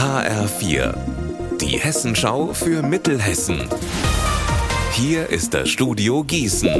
HR4, die Hessenschau für Mittelhessen. Hier ist das Studio Gießen.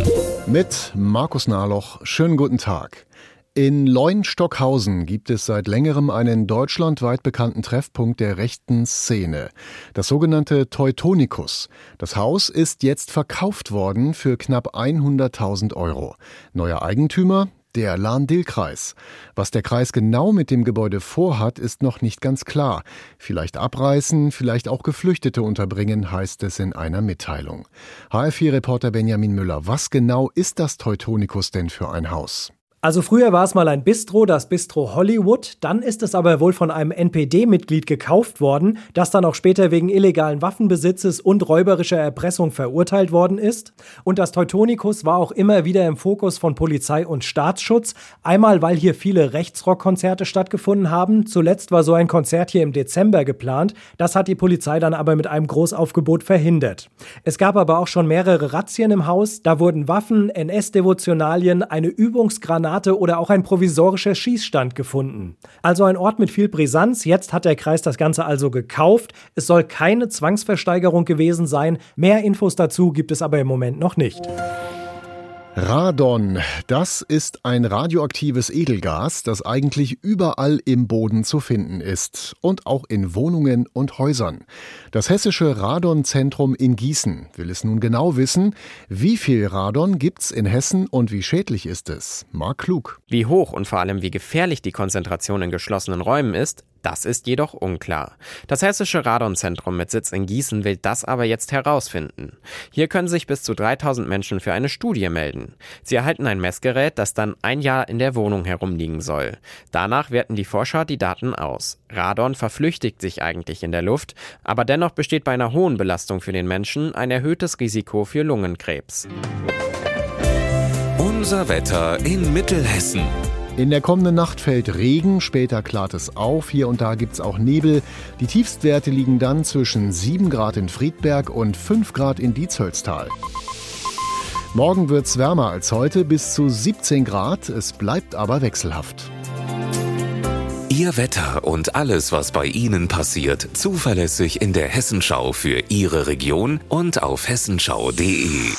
Mit Markus Nahloch. Schönen guten Tag. In Leunstockhausen gibt es seit längerem einen deutschlandweit bekannten Treffpunkt der rechten Szene, das sogenannte Teutonikus. Das Haus ist jetzt verkauft worden für knapp 100.000 Euro. Neuer Eigentümer der Lahn-Dill-Kreis. Was der Kreis genau mit dem Gebäude vorhat, ist noch nicht ganz klar. Vielleicht abreißen, vielleicht auch Geflüchtete unterbringen, heißt es in einer Mitteilung. HR4-Reporter Benjamin Müller, was genau ist das Teutonikus denn für ein Haus? Also früher war es mal ein Bistro, das Bistro Hollywood, dann ist es aber wohl von einem NPD-Mitglied gekauft worden, das dann auch später wegen illegalen Waffenbesitzes und räuberischer Erpressung verurteilt worden ist. Und das Teutonicus war auch immer wieder im Fokus von Polizei und Staatsschutz, einmal weil hier viele Rechtsrockkonzerte stattgefunden haben, zuletzt war so ein Konzert hier im Dezember geplant, das hat die Polizei dann aber mit einem Großaufgebot verhindert. Es gab aber auch schon mehrere Razzien im Haus, da wurden Waffen, NS-Devotionalien, eine Übungsgranate Granate oder auch ein provisorischer Schießstand gefunden. Also ein Ort mit viel Brisanz. Jetzt hat der Kreis das Ganze also gekauft. Es soll keine Zwangsversteigerung gewesen sein. Mehr Infos dazu gibt es aber im Moment noch nicht. Radon, das ist ein radioaktives Edelgas, das eigentlich überall im Boden zu finden ist und auch in Wohnungen und Häusern. Das hessische Radonzentrum in Gießen will es nun genau wissen, wie viel Radon gibt's in Hessen und wie schädlich ist es? Mark Klug. Wie hoch und vor allem wie gefährlich die Konzentration in geschlossenen Räumen ist, das ist jedoch unklar. Das Hessische Radonzentrum mit Sitz in Gießen will das aber jetzt herausfinden. Hier können sich bis zu 3000 Menschen für eine Studie melden. Sie erhalten ein Messgerät, das dann ein Jahr in der Wohnung herumliegen soll. Danach werten die Forscher die Daten aus. Radon verflüchtigt sich eigentlich in der Luft, aber dennoch besteht bei einer hohen Belastung für den Menschen ein erhöhtes Risiko für Lungenkrebs. Unser Wetter in Mittelhessen. In der kommenden Nacht fällt Regen, später klart es auf, hier und da gibt es auch Nebel. Die Tiefstwerte liegen dann zwischen 7 Grad in Friedberg und 5 Grad in Dietzollstal. Morgen wird es wärmer als heute, bis zu 17 Grad, es bleibt aber wechselhaft. Ihr Wetter und alles, was bei Ihnen passiert, zuverlässig in der Hessenschau für Ihre Region und auf hessenschau.de.